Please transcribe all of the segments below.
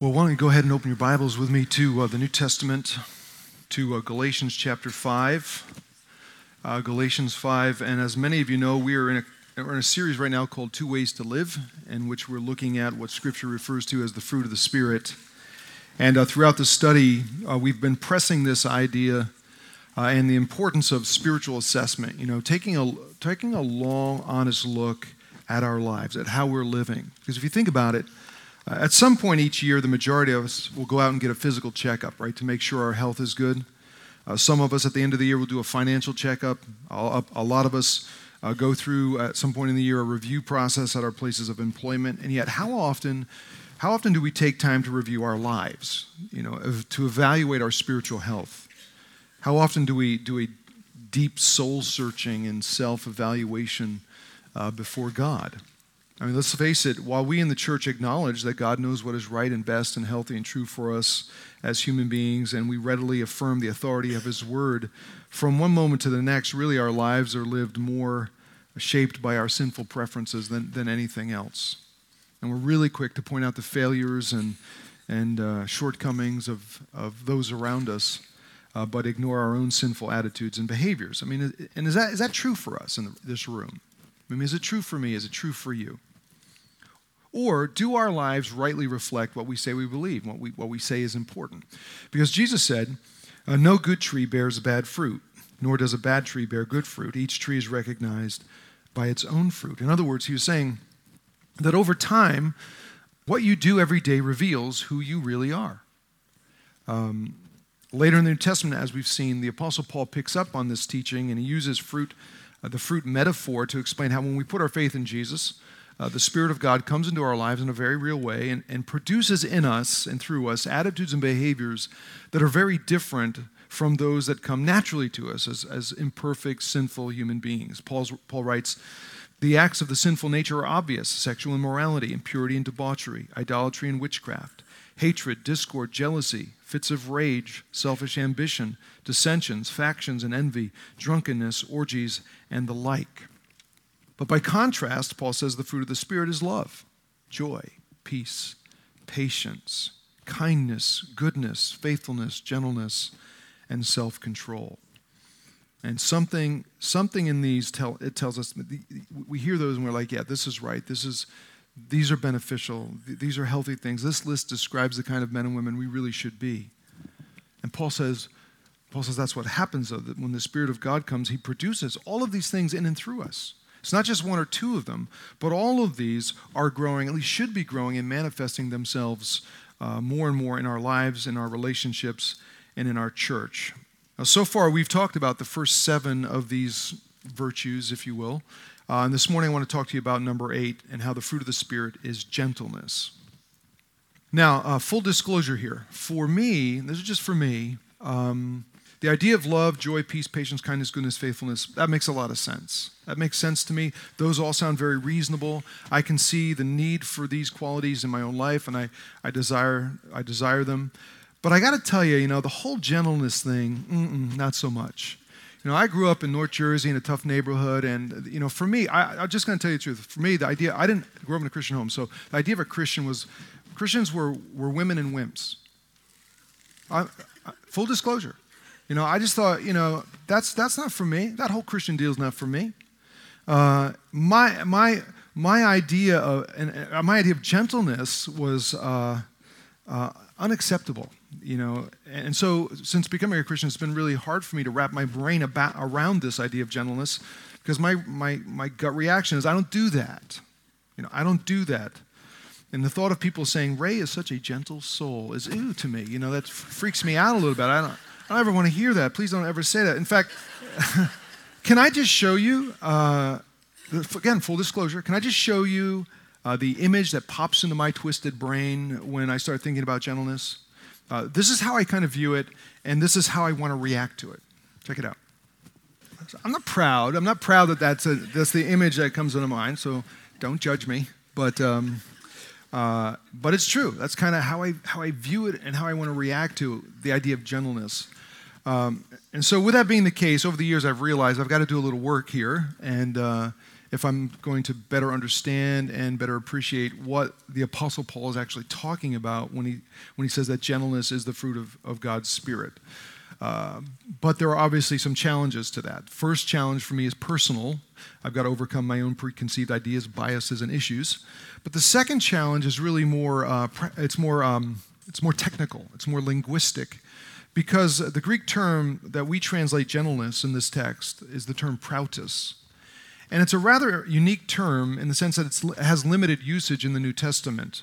Well, why don't you go ahead and open your Bibles with me to uh, the New Testament, to uh, Galatians chapter 5. Uh, Galatians 5. And as many of you know, we are in, a, we're in a series right now called Two Ways to Live, in which we're looking at what Scripture refers to as the fruit of the Spirit. And uh, throughout the study, uh, we've been pressing this idea uh, and the importance of spiritual assessment. You know, taking a, taking a long, honest look at our lives, at how we're living. Because if you think about it, at some point each year, the majority of us will go out and get a physical checkup, right, to make sure our health is good. Uh, some of us at the end of the year will do a financial checkup. A, a lot of us uh, go through at some point in the year a review process at our places of employment. And yet, how often, how often do we take time to review our lives? You know, to evaluate our spiritual health. How often do we do a deep soul searching and self evaluation uh, before God? I mean, let's face it, while we in the church acknowledge that God knows what is right and best and healthy and true for us as human beings, and we readily affirm the authority of His Word, from one moment to the next, really our lives are lived more shaped by our sinful preferences than, than anything else. And we're really quick to point out the failures and, and uh, shortcomings of, of those around us, uh, but ignore our own sinful attitudes and behaviors. I mean, and is that, is that true for us in the, this room? I mean, is it true for me? Is it true for you? Or do our lives rightly reflect what we say we believe, what we, what we say is important? Because Jesus said, uh, No good tree bears bad fruit, nor does a bad tree bear good fruit. Each tree is recognized by its own fruit. In other words, he was saying that over time, what you do every day reveals who you really are. Um, later in the New Testament, as we've seen, the Apostle Paul picks up on this teaching and he uses fruit, uh, the fruit metaphor to explain how when we put our faith in Jesus, uh, the Spirit of God comes into our lives in a very real way and, and produces in us and through us attitudes and behaviors that are very different from those that come naturally to us as, as imperfect, sinful human beings. Paul's, Paul writes, the acts of the sinful nature are obvious sexual immorality, impurity and debauchery, idolatry and witchcraft, hatred, discord, jealousy, fits of rage, selfish ambition, dissensions, factions, and envy, drunkenness, orgies, and the like. But by contrast, Paul says the fruit of the Spirit is love, joy, peace, patience, kindness, goodness, faithfulness, gentleness, and self control. And something, something in these tell, it tells us we hear those and we're like, yeah, this is right. This is, these are beneficial. These are healthy things. This list describes the kind of men and women we really should be. And Paul says, Paul says that's what happens though, that when the Spirit of God comes, He produces all of these things in and through us. It's not just one or two of them, but all of these are growing, at least should be growing and manifesting themselves uh, more and more in our lives, in our relationships, and in our church. Now, so far, we've talked about the first seven of these virtues, if you will. Uh, and this morning, I want to talk to you about number eight and how the fruit of the Spirit is gentleness. Now, uh, full disclosure here. For me, this is just for me, um, the idea of love, joy, peace, patience, kindness, goodness, faithfulness, that makes a lot of sense. That makes sense to me. Those all sound very reasonable. I can see the need for these qualities in my own life, and I, I, desire, I desire them. But I got to tell you, you know, the whole gentleness thing, not so much. You know, I grew up in North Jersey in a tough neighborhood, and, you know, for me, I, I'm just going to tell you the truth. For me, the idea, I didn't grow up in a Christian home, so the idea of a Christian was Christians were, were women and wimps. I, I, full disclosure. You know, I just thought, you know, that's, that's not for me. That whole Christian deal is not for me. Uh, my, my, my, idea of, and, uh, my idea of gentleness was uh, uh, unacceptable, you know. And so, since becoming a Christian, it's been really hard for me to wrap my brain about, around this idea of gentleness because my, my, my gut reaction is I don't do that. You know, I don't do that. And the thought of people saying, Ray is such a gentle soul is ooh to me. You know, that freaks me out a little bit. I don't, I don't ever want to hear that. Please don't ever say that. In fact, can I just show you, uh, again, full disclosure, can I just show you uh, the image that pops into my twisted brain when I start thinking about gentleness? Uh, this is how I kind of view it, and this is how I want to react to it. Check it out. I'm not proud. I'm not proud that that's, a, that's the image that comes into mind, so don't judge me. But, um, uh, but it's true. That's kind of how I, how I view it and how I want to react to the idea of gentleness. Um, and so, with that being the case, over the years, I've realized I've got to do a little work here. And uh, if I'm going to better understand and better appreciate what the Apostle Paul is actually talking about when he, when he says that gentleness is the fruit of, of God's Spirit. Uh, but there are obviously some challenges to that. First challenge for me is personal. I've got to overcome my own preconceived ideas, biases, and issues. But the second challenge is really more, uh, it's more, um, it's more technical. It's more linguistic. Because the Greek term that we translate gentleness in this text is the term prautos. And it's a rather unique term in the sense that it has limited usage in the New Testament,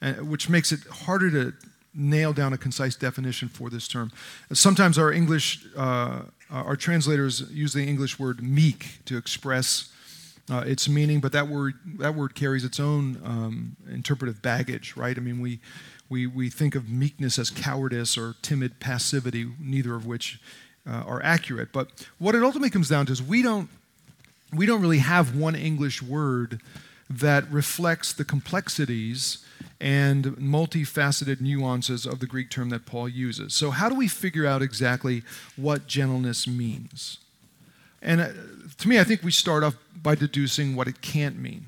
uh, which makes it harder to nail down a concise definition for this term. Sometimes our English, uh, our translators use the English word meek to express uh, its meaning, but that word, that word carries its own um, interpretive baggage, right? I mean, we, we, we think of meekness as cowardice or timid passivity, neither of which uh, are accurate. But what it ultimately comes down to is we don't, we don't really have one English word that reflects the complexities and multifaceted nuances of the Greek term that Paul uses. So, how do we figure out exactly what gentleness means? And uh, to me, I think we start off by deducing what it can't mean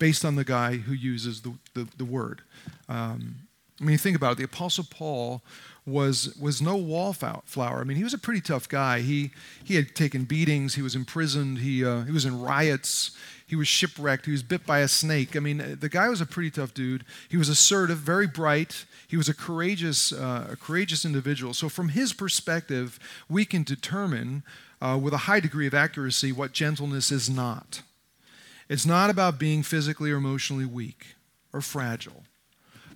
based on the guy who uses the, the, the word. Um, I mean, think about it. The Apostle Paul was, was no wallflower. I mean, he was a pretty tough guy. He, he had taken beatings, he was imprisoned, he, uh, he was in riots, he was shipwrecked, he was bit by a snake. I mean, the guy was a pretty tough dude. He was assertive, very bright. He was a courageous, uh, a courageous individual. So, from his perspective, we can determine uh, with a high degree of accuracy what gentleness is not. It's not about being physically or emotionally weak or fragile.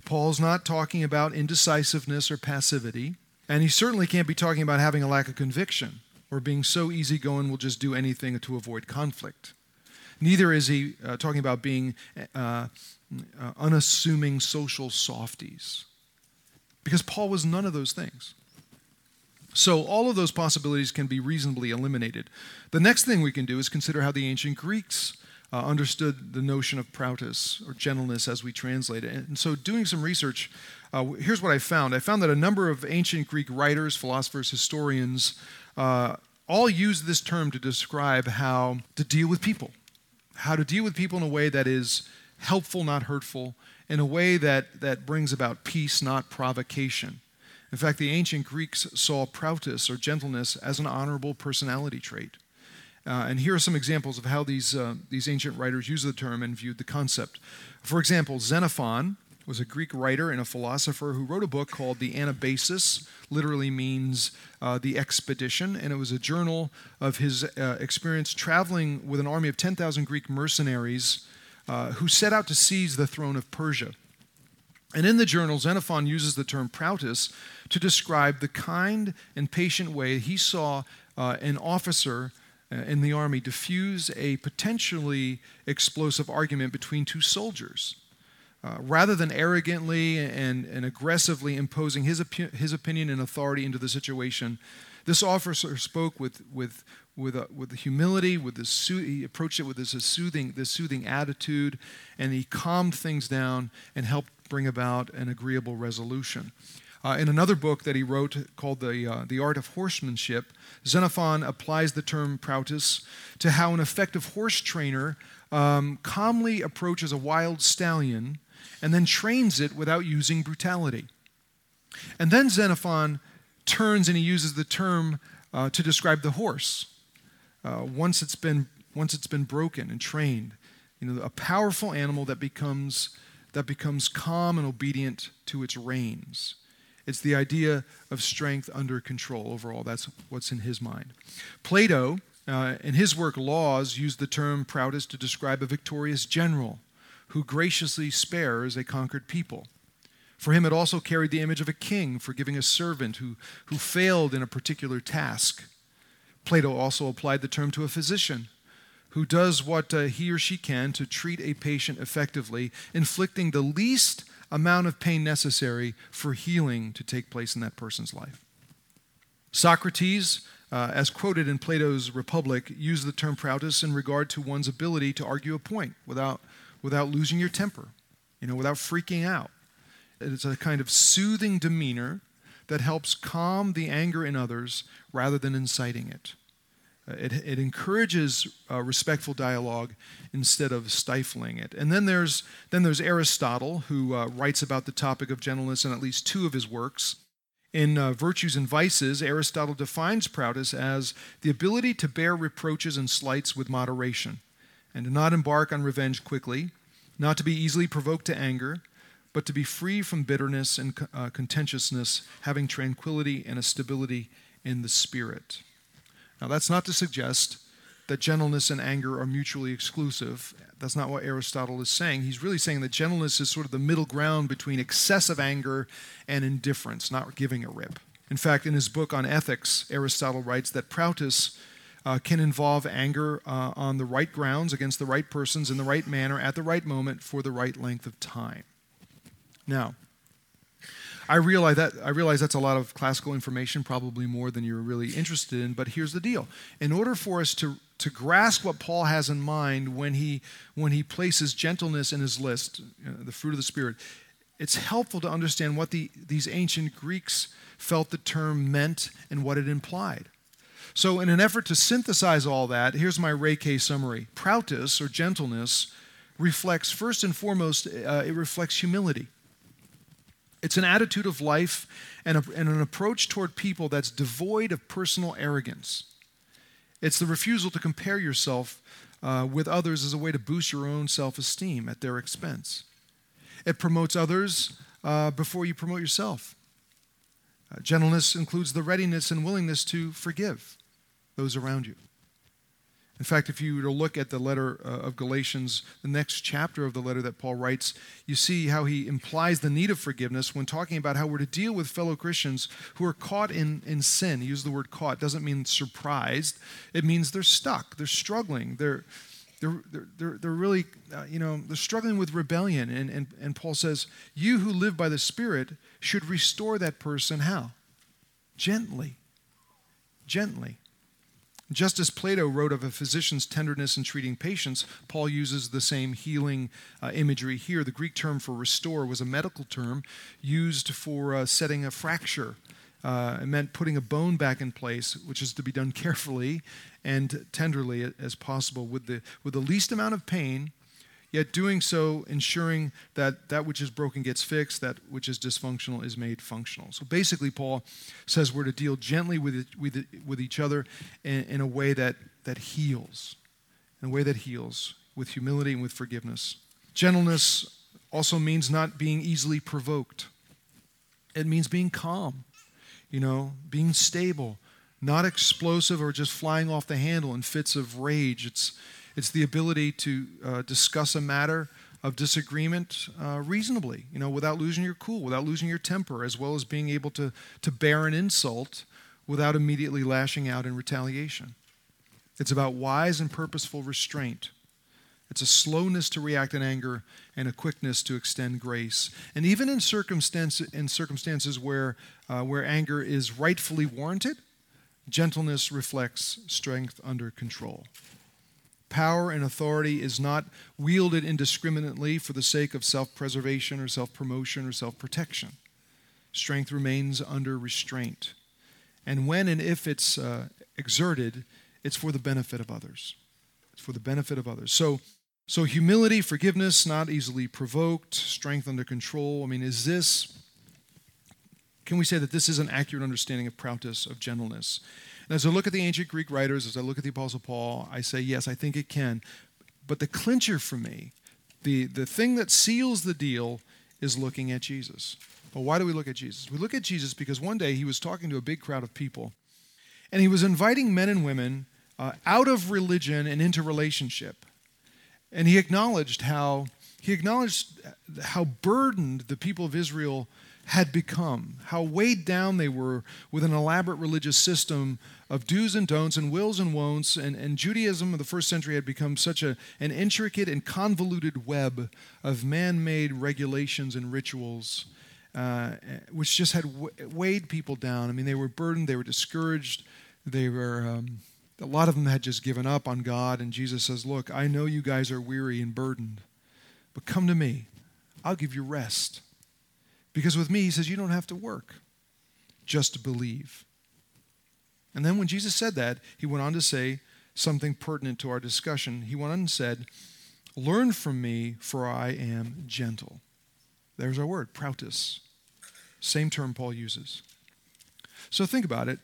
Paul's not talking about indecisiveness or passivity, and he certainly can't be talking about having a lack of conviction or being so easygoing we'll just do anything to avoid conflict. Neither is he uh, talking about being uh, uh, unassuming social softies, because Paul was none of those things. So, all of those possibilities can be reasonably eliminated. The next thing we can do is consider how the ancient Greeks uh, understood the notion of prautos or gentleness as we translate it. And so, doing some research, uh, here's what I found. I found that a number of ancient Greek writers, philosophers, historians uh, all use this term to describe how to deal with people, how to deal with people in a way that is helpful, not hurtful, in a way that, that brings about peace, not provocation. In fact, the ancient Greeks saw prautos or gentleness as an honorable personality trait. Uh, and here are some examples of how these, uh, these ancient writers used the term and viewed the concept. For example, Xenophon was a Greek writer and a philosopher who wrote a book called the Anabasis, literally means uh, the expedition, and it was a journal of his uh, experience traveling with an army of 10,000 Greek mercenaries uh, who set out to seize the throne of Persia. And in the journal, Xenophon uses the term prautos to describe the kind and patient way he saw uh, an officer in the army diffuse a potentially explosive argument between two soldiers. Uh, rather than arrogantly and, and aggressively imposing his, opi- his opinion and authority into the situation, this officer spoke with, with, with, uh, with humility, with this he approached it with this, this, soothing, this soothing attitude, and he calmed things down and helped bring about an agreeable resolution. Uh, in another book that he wrote called the, uh, the Art of Horsemanship, Xenophon applies the term prautos to how an effective horse trainer um, calmly approaches a wild stallion and then trains it without using brutality. And then Xenophon turns and he uses the term uh, to describe the horse. Uh, once, it's been, once it's been broken and trained, you know, a powerful animal that becomes, that becomes calm and obedient to its reins. It's the idea of strength under control overall. That's what's in his mind. Plato, uh, in his work Laws, used the term prautos to describe a victorious general who graciously spares a conquered people. For him, it also carried the image of a king forgiving a servant who, who failed in a particular task. Plato also applied the term to a physician who does what uh, he or she can to treat a patient effectively, inflicting the least amount of pain necessary for healing to take place in that person's life. Socrates, uh, as quoted in Plato's Republic, used the term prautos in regard to one's ability to argue a point without, without losing your temper, you know, without freaking out. It's a kind of soothing demeanor that helps calm the anger in others rather than inciting it. It, it encourages uh, respectful dialogue instead of stifling it. And then there's, then there's Aristotle, who uh, writes about the topic of gentleness in at least two of his works. In uh, Virtues and Vices, Aristotle defines prautos as the ability to bear reproaches and slights with moderation, and to not embark on revenge quickly, not to be easily provoked to anger, but to be free from bitterness and uh, contentiousness, having tranquility and a stability in the spirit. Now, that's not to suggest that gentleness and anger are mutually exclusive. That's not what Aristotle is saying. He's really saying that gentleness is sort of the middle ground between excessive anger and indifference, not giving a rip. In fact, in his book on ethics, Aristotle writes that prautos uh, can involve anger uh, on the right grounds against the right persons in the right manner at the right moment for the right length of time. Now, I realize that I realize that's a lot of classical information, probably more than you're really interested in. But here's the deal: in order for us to to grasp what Paul has in mind when he when he places gentleness in his list, you know, the fruit of the spirit, it's helpful to understand what the, these ancient Greeks felt the term meant and what it implied. So, in an effort to synthesize all that, here's my K summary: Prautos or gentleness reflects first and foremost, uh, it reflects humility. It's an attitude of life and, a, and, an approach toward people that's devoid of personal arrogance. It's the refusal to compare yourself uh, with others as a way to boost your own self esteem at their expense. It promotes others uh, before you promote yourself. Uh, gentleness includes the readiness and willingness to forgive those around you. In fact, if you were to look at the letter uh, of Galatians, the next chapter of the letter that Paul writes, you see how he implies the need of forgiveness when talking about how we're to deal with fellow Christians who are caught in, in sin. He uses the word caught, doesn't mean surprised. It means they're stuck, they're struggling, they're, they're, they're, they're really, uh, you know, they're struggling with rebellion. And, and, and Paul says, You who live by the Spirit should restore that person how? Gently. Gently. Just as Plato wrote of a physician's tenderness in treating patients, Paul uses the same healing uh, imagery here. The Greek term for restore was a medical term used for uh, setting a fracture. Uh, it meant putting a bone back in place, which is to be done carefully and tenderly as possible with the, with the least amount of pain yet doing so ensuring that that which is broken gets fixed, that which is dysfunctional is made functional. So basically, Paul says we're to deal gently with, it, with, it, with each other in, in a way that, that heals, in a way that heals, with humility and with forgiveness. Gentleness also means not being easily provoked. It means being calm, you know, being stable, not explosive or just flying off the handle in fits of rage. It's it's the ability to uh, discuss a matter of disagreement uh, reasonably, you know, without losing your cool, without losing your temper, as well as being able to, to bear an insult without immediately lashing out in retaliation. It's about wise and purposeful restraint. It's a slowness to react in anger and a quickness to extend grace. And even in, circumstance, in circumstances where, uh, where anger is rightfully warranted, gentleness reflects strength under control power and authority is not wielded indiscriminately for the sake of self preservation or self promotion or self protection. Strength remains under restraint. And when and if it's uh, exerted, it's for the benefit of others. It's for the benefit of others. So, so humility, forgiveness, not easily provoked, strength under control. I mean, is this, can we say that this is an accurate understanding of prautos, of gentleness? And as I look at the ancient Greek writers, as I look at the Apostle Paul, I say, yes, I think it can. But the clincher for me, the, the thing that seals the deal, is looking at Jesus. But why do we look at Jesus? We look at Jesus because one day he was talking to a big crowd of people, and he was inviting men and women uh, out of religion and into relationship. And he acknowledged how he acknowledged how burdened the people of Israel had become, how weighed down they were with an elaborate religious system of do's and don'ts and wills and won'ts. And, and Judaism of the first century had become such a, an intricate and convoluted web of man made regulations and rituals, uh, which just had weighed people down. I mean, they were burdened, they were discouraged, they were. Um, a lot of them had just given up on God, and Jesus says, Look, I know you guys are weary and burdened, but come to me. I'll give you rest. Because with me, he says, you don't have to work, just believe. And then when Jesus said that, he went on to say something pertinent to our discussion. He went on and said, Learn from me, for I am gentle. There's our word, prautos. Same term Paul uses. So think about it,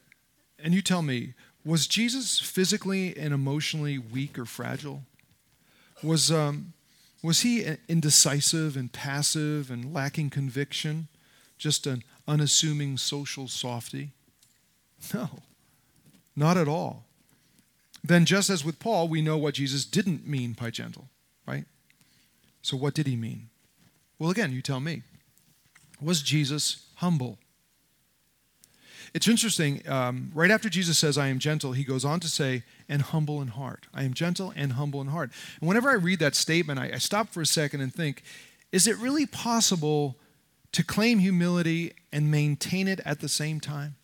and you tell me was Jesus physically and emotionally weak or fragile? Was, um, was he indecisive and passive and lacking conviction? Just an unassuming social softy? No, not at all. Then, just as with Paul, we know what Jesus didn't mean by gentle, right? So, what did he mean? Well, again, you tell me. Was Jesus humble? It's interesting. Um, right after Jesus says, I am gentle, he goes on to say, and humble in heart. I am gentle and humble in heart. And whenever I read that statement, I, I stop for a second and think, is it really possible to claim humility and maintain it at the same time?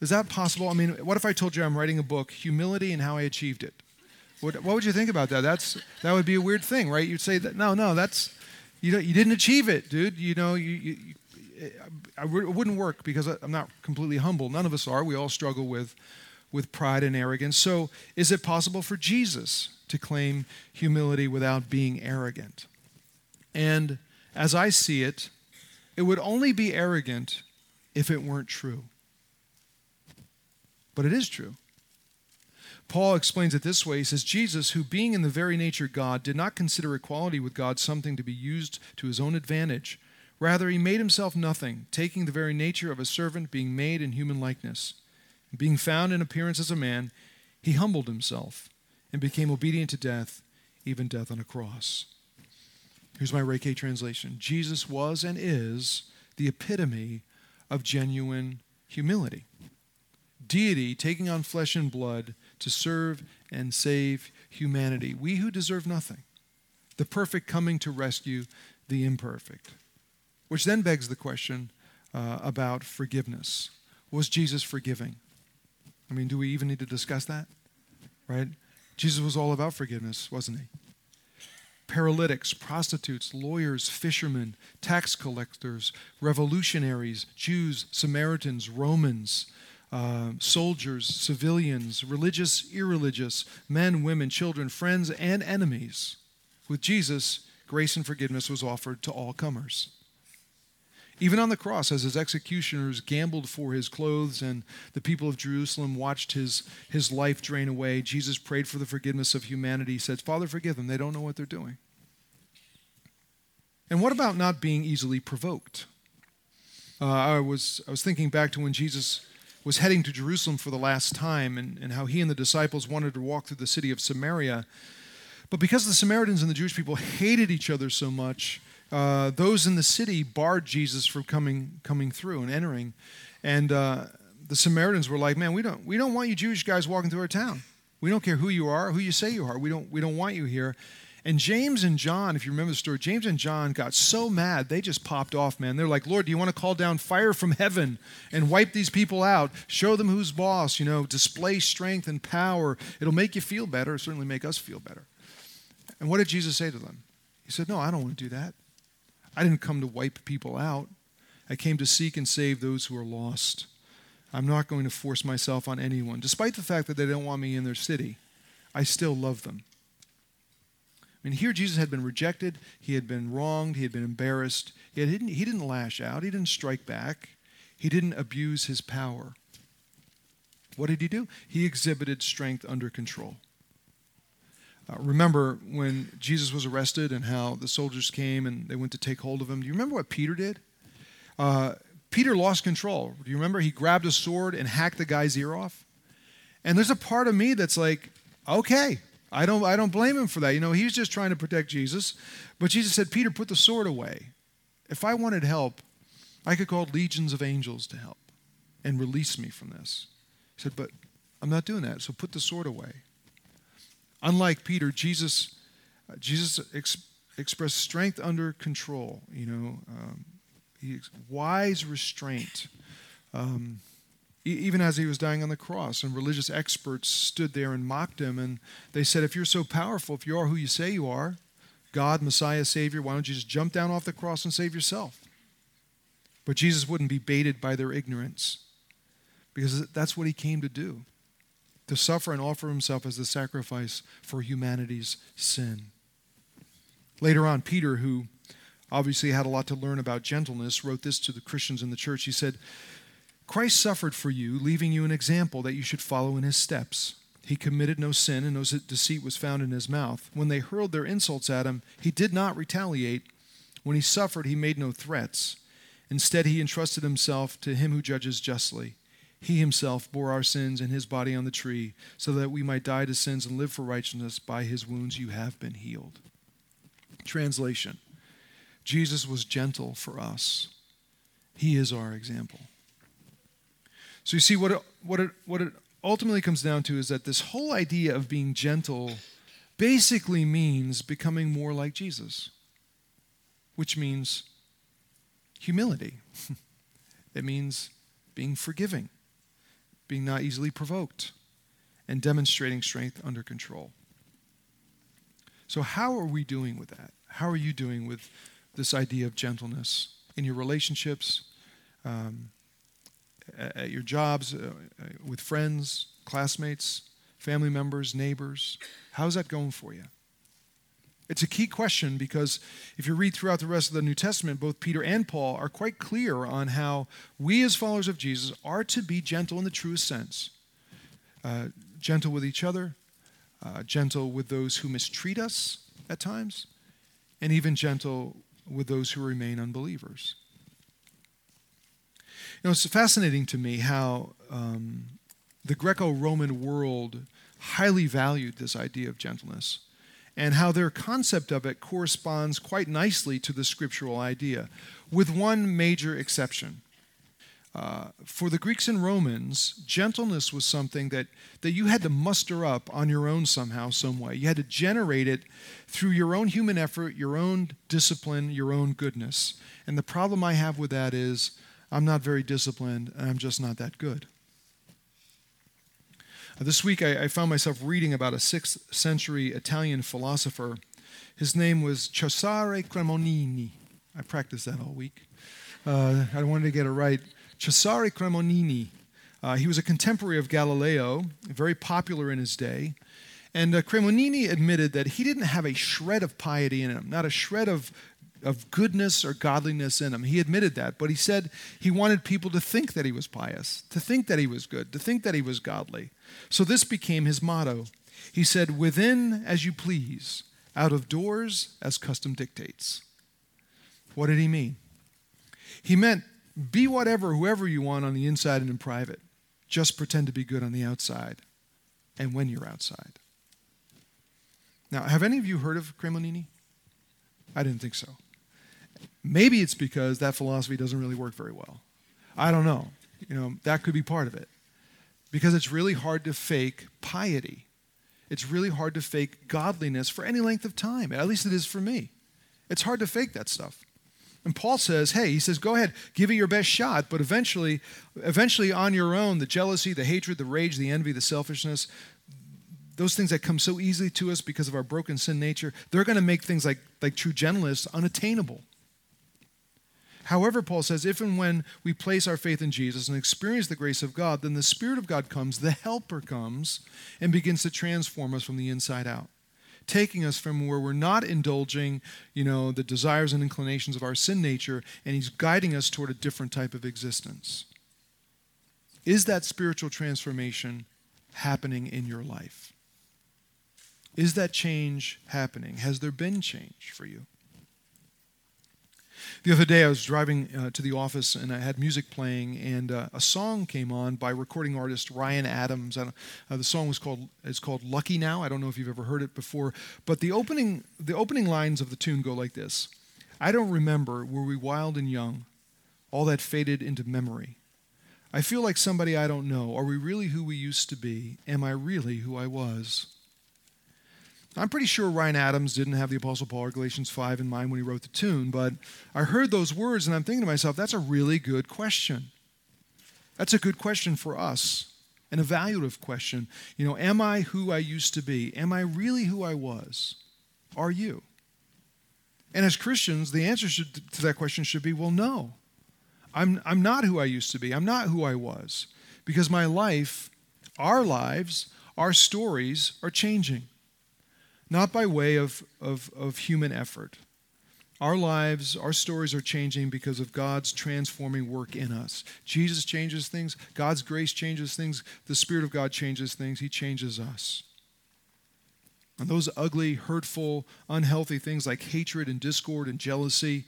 Is that possible? I mean, what if I told you I'm writing a book, Humility and How I Achieved It? What, what would you think about that? That's, that would be a weird thing, right? You'd say that, no, no, that's, you, you didn't achieve it, dude. You know, you, you, it wouldn't work because I'm not completely humble. None of us are. We all struggle with, with pride and arrogance. So, is it possible for Jesus to claim humility without being arrogant? And as I see it, it would only be arrogant if it weren't true. But it is true. Paul explains it this way He says, Jesus, who being in the very nature God, did not consider equality with God something to be used to his own advantage. Rather, he made himself nothing, taking the very nature of a servant, being made in human likeness. Being found in appearance as a man, he humbled himself and became obedient to death, even death on a cross. Here's my Reiki translation Jesus was and is the epitome of genuine humility. Deity taking on flesh and blood to serve and save humanity. We who deserve nothing. The perfect coming to rescue the imperfect. Which then begs the question uh, about forgiveness. Was Jesus forgiving? I mean, do we even need to discuss that? Right? Jesus was all about forgiveness, wasn't he? Paralytics, prostitutes, lawyers, fishermen, tax collectors, revolutionaries, Jews, Samaritans, Romans, uh, soldiers, civilians, religious, irreligious, men, women, children, friends, and enemies. With Jesus, grace and forgiveness was offered to all comers. Even on the cross, as his executioners gambled for his clothes and the people of Jerusalem watched his, his life drain away, Jesus prayed for the forgiveness of humanity. He said, Father, forgive them. They don't know what they're doing. And what about not being easily provoked? Uh, I, was, I was thinking back to when Jesus was heading to Jerusalem for the last time and, and how he and the disciples wanted to walk through the city of Samaria. But because the Samaritans and the Jewish people hated each other so much, uh, those in the city barred Jesus from coming, coming through and entering. And uh, the Samaritans were like, man, we don't, we don't want you Jewish guys walking through our town. We don't care who you are, who you say you are. We don't, we don't want you here. And James and John, if you remember the story, James and John got so mad, they just popped off, man. They're like, Lord, do you want to call down fire from heaven and wipe these people out? Show them who's boss, you know, display strength and power. It'll make you feel better, It'll certainly make us feel better. And what did Jesus say to them? He said, No, I don't want to do that. I didn't come to wipe people out. I came to seek and save those who are lost. I'm not going to force myself on anyone. Despite the fact that they don't want me in their city, I still love them. I mean, here Jesus had been rejected, he had been wronged, he had been embarrassed. He didn't, he didn't lash out, he didn't strike back, he didn't abuse his power. What did he do? He exhibited strength under control. Uh, remember when Jesus was arrested and how the soldiers came and they went to take hold of him? Do you remember what Peter did? Uh, Peter lost control. Do you remember? He grabbed a sword and hacked the guy's ear off. And there's a part of me that's like, okay, I don't, I don't blame him for that. You know, he was just trying to protect Jesus. But Jesus said, Peter, put the sword away. If I wanted help, I could call legions of angels to help and release me from this. He said, But I'm not doing that, so put the sword away. Unlike Peter, Jesus, uh, Jesus ex- expressed strength under control, you know, um, he, wise restraint. Um, even as he was dying on the cross. And religious experts stood there and mocked him. And they said, If you're so powerful, if you are who you say you are, God, Messiah, Savior, why don't you just jump down off the cross and save yourself? But Jesus wouldn't be baited by their ignorance because that's what he came to do to suffer and offer himself as the sacrifice for humanity's sin. Later on, Peter, who obviously had a lot to learn about gentleness, wrote this to the Christians in the church. He said, Christ suffered for you, leaving you an example that you should follow in his steps. He committed no sin, and no deceit was found in his mouth. When they hurled their insults at him, he did not retaliate. When he suffered, he made no threats. Instead, he entrusted himself to him who judges justly. He himself bore our sins in his body on the tree, so that we might die to sins and live for righteousness. By his wounds you have been healed. Translation Jesus was gentle for us, he is our example. So you see, what it, what, it, what it ultimately comes down to is that this whole idea of being gentle basically means becoming more like Jesus, which means humility. it means being forgiving, being not easily provoked, and demonstrating strength under control. So, how are we doing with that? How are you doing with this idea of gentleness in your relationships, um, at your jobs, uh, uh, with friends, classmates, family members, neighbors? How's that going for you? It's a key question because if you read throughout the rest of the New Testament, both Peter and Paul are quite clear on how we, as followers of Jesus, are to be gentle in the truest sense. Uh, gentle with each other, uh, gentle with those who mistreat us at times, and even gentle with those who remain unbelievers. You know, it's fascinating to me how um, the Greco Roman world highly valued this idea of gentleness and how their concept of it corresponds quite nicely to the scriptural idea, with one major exception. Uh, for the Greeks and Romans, gentleness was something that, that you had to muster up on your own somehow, some way. You had to generate it through your own human effort, your own discipline, your own goodness. And the problem I have with that is I'm not very disciplined and I'm just not that good. This week, I, I, found myself reading about a sixth century Italian philosopher. His name was Cesare Cremonini. I practiced that all week. Uh, I wanted to get it right. Cesare Cremonini. Uh, he was a contemporary of Galileo, very popular in his day. And uh, Cremonini admitted that he didn't have a shred of piety in him, not a shred of of goodness or godliness in him. He admitted that, but he said he wanted people to think that he was pious, to think that he was good, to think that he was godly. So this became his motto. He said, Within as you please, out of doors as custom dictates. What did he mean? He meant be whatever, whoever you want on the inside and in private. Just pretend to be good on the outside and when you're outside. Now, have any of you heard of Cremonini? I didn't think so. Maybe it's because that philosophy doesn't really work very well. I don't know. You know, that could be part of it. Because it's really hard to fake piety. It's really hard to fake godliness for any length of time. At least it is for me. It's hard to fake that stuff. And Paul says, hey, he says, go ahead, give it your best shot, but eventually, eventually on your own, the jealousy, the hatred, the rage, the envy, the selfishness, those things that come so easily to us because of our broken sin nature, they're going to make things like, like true gentleness unattainable. However, Paul says, if and when we place our faith in Jesus and experience the grace of God, then the Spirit of God comes, the Helper comes, and begins to transform us from the inside out, taking us from where we're not indulging, you know, the desires and inclinations of our sin nature, and He's guiding us toward a different type of existence. Is that spiritual transformation happening in your life? Is that change happening? Has there been change for you? The other day, I was driving uh, to the office and I had music playing, and uh, a song came on by recording artist Ryan Adams. Uh, the song was called it's called "Lucky Now." I don't know if you've ever heard it before, but the opening the opening lines of the tune go like this: "I don't remember were we wild and young, all that faded into memory. I feel like somebody I don't know. Are we really who we used to be? Am I really who I was?" I'm pretty sure Ryan Adams didn't have the Apostle Paul or Galatians 5 in mind when he wrote the tune, but I heard those words and I'm thinking to myself, that's a really good question. That's a good question for us, an evaluative question. You know, am I who I used to be? Am I really who I was? Are you? And as Christians, the answer should, to that question should be well, no. I'm, I'm not who I used to be. I'm not who I was Because my life, our lives, our stories are changing, not by way of, of, of human effort. Our lives, our stories are changing because of God's transforming work in us. Jesus changes things, God's grace changes things, the Spirit of God changes things, He changes us. And those ugly, hurtful, unhealthy things like hatred and discord and jealousy,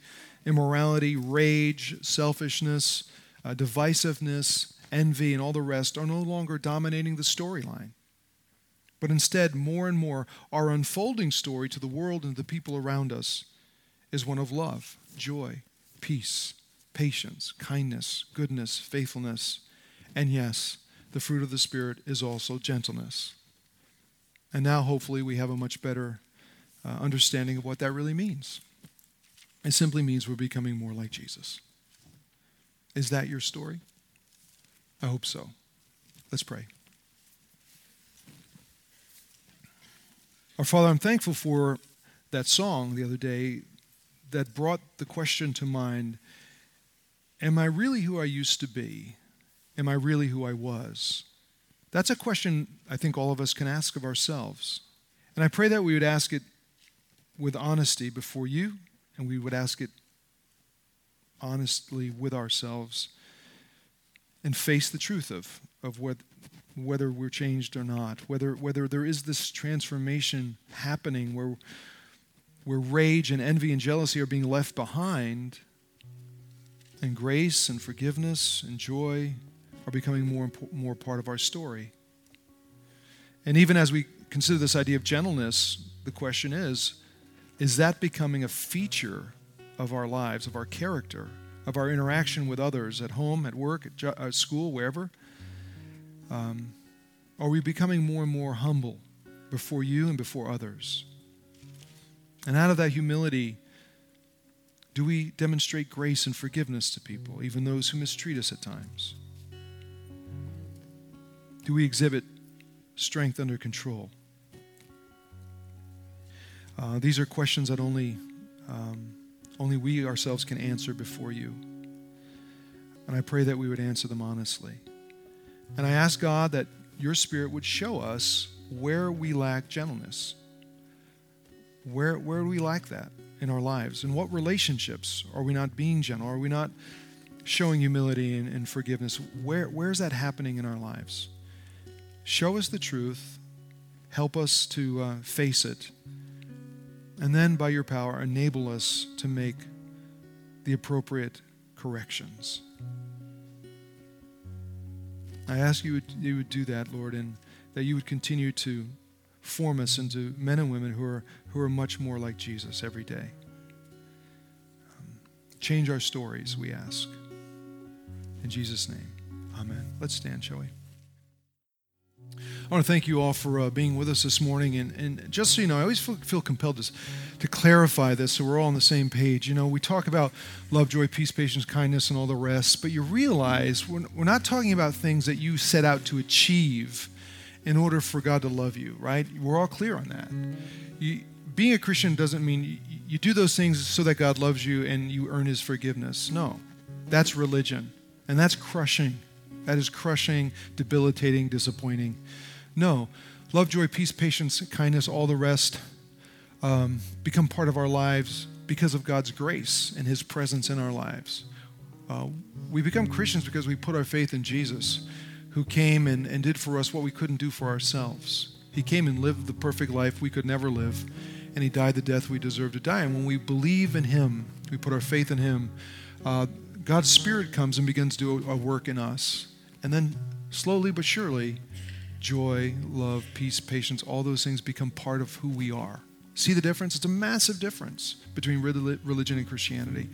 immorality, rage, selfishness, uh, divisiveness, envy, and all the rest are no longer dominating the storyline. But instead, more and more, our unfolding story to the world and the people around us is one of love, joy, peace, patience, kindness, goodness, faithfulness, and yes, the fruit of the Spirit is also gentleness. And now, hopefully, we have a much better uh, understanding of what that really means. It simply means we're becoming more like Jesus. Is that your story? I hope so. Let's pray. Our Father, I'm thankful for that song the other day that brought the question to mind Am I really who I used to be? Am I really who I was? That's a question I think all of us can ask of ourselves. And I pray that we would ask it with honesty before you, and we would ask it honestly with ourselves and face the truth of, of what, whether we're changed or not, whether, whether there is this transformation happening where, where rage and envy and jealousy are being left behind, and grace and forgiveness and joy are becoming more and more part of our story. And even as we consider this idea of gentleness, the question is is that becoming a feature of our lives, of our character, of our interaction with others at home, at work, at, jo- at school, wherever? Um, are we becoming more and more humble before you and before others? And out of that humility, do we demonstrate grace and forgiveness to people, even those who mistreat us at times? Do we exhibit strength under control? Uh, these are questions that only, um, only we ourselves can answer before you. And I pray that we would answer them honestly. And I ask God that your Spirit would show us where we lack gentleness. Where, where do we lack that in our lives? In what relationships are we not being gentle? Are we not showing humility and, and forgiveness? Where, where is that happening in our lives? Show us the truth, help us to uh, face it, and then by your power, enable us to make the appropriate corrections. I ask you, you would do that, Lord, and that you would continue to form us into men and women who are, who are much more like Jesus every day. Um, change our stories, we ask. In Jesus' name, amen. Let's stand, shall we? I want to thank you all for uh, being with us this morning. And, and just so you know, I always feel, feel compelled to, to clarify this so we're all on the same page. You know, we talk about love, joy, peace, patience, kindness, and all the rest, but you realize we're, we're not talking about things that you set out to achieve in order for God to love you, right? We're all clear on that. You, being a Christian doesn't mean you, you do those things so that God loves you and you earn his forgiveness. No, that's religion, and that's crushing. That is crushing, debilitating, disappointing. No. Love, joy, peace, patience, kindness, all the rest um, become part of our lives because of God's grace and His presence in our lives. Uh, we become Christians because we put our faith in Jesus, who came and, and did for us what we couldn't do for ourselves. He came and lived the perfect life we could never live, and He died the death we deserve to die. And when we believe in Him, we put our faith in Him, uh, God's Spirit comes and begins to do a work in us. And then, slowly but surely, joy, love, peace, patience, all those things become part of who we are. See the difference? It's a massive difference between religion and Christianity.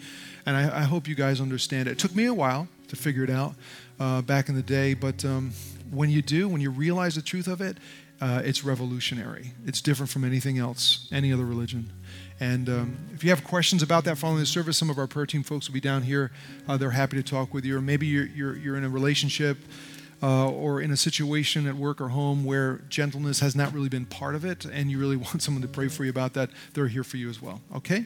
And I, I hope you guys understand it. It took me a while to figure it out uh, back in the day, but um, when you do, when you realize the truth of it, uh, it's revolutionary. It's different from anything else, any other religion. And um, if you have questions about that following the service, some of our prayer team folks will be down here. Uh, they're happy to talk with you. Or maybe you're, you're, you're in a relationship uh, or in a situation at work or home where gentleness has not really been part of it and you really want someone to pray for you about that, they're here for you as well. Okay?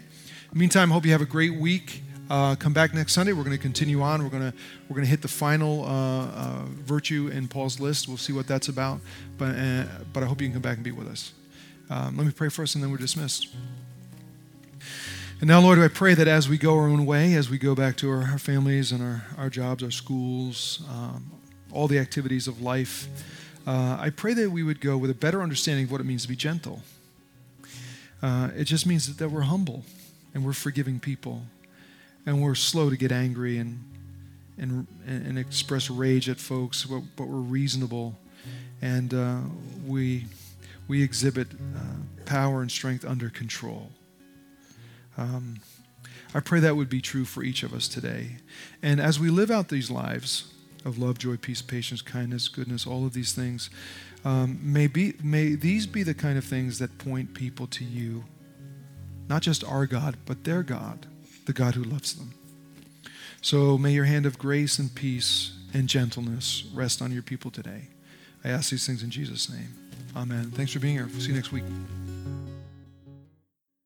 Meantime, hope you have a great week. Uh, come back next Sunday. We're going to continue on. We're going to we're going to hit the final uh, uh, virtue in Paul's list. We'll see what that's about. But uh, but I hope you can come back and be with us. Um, let me pray for us, and then we're dismissed. And now, Lord, I pray that as we go our own way, as we go back to our, our families and our, our jobs, our schools, um, all the activities of life, uh, I pray that we would go with a better understanding of what it means to be gentle. Uh, it just means that, that we're humble and we're forgiving people and we're slow to get angry and, and, and express rage at folks, but, but we're reasonable and uh, we, we exhibit uh, power and strength under control. Um, I pray that would be true for each of us today. And as we live out these lives of love, joy, peace, patience, kindness, goodness, all of these things, um, may, be, may these be the kind of things that point people to you. Not just our God, but their God, the God who loves them. So may your hand of grace and peace and gentleness rest on your people today. I ask these things in Jesus' name. Amen. Thanks for being here. See you next week.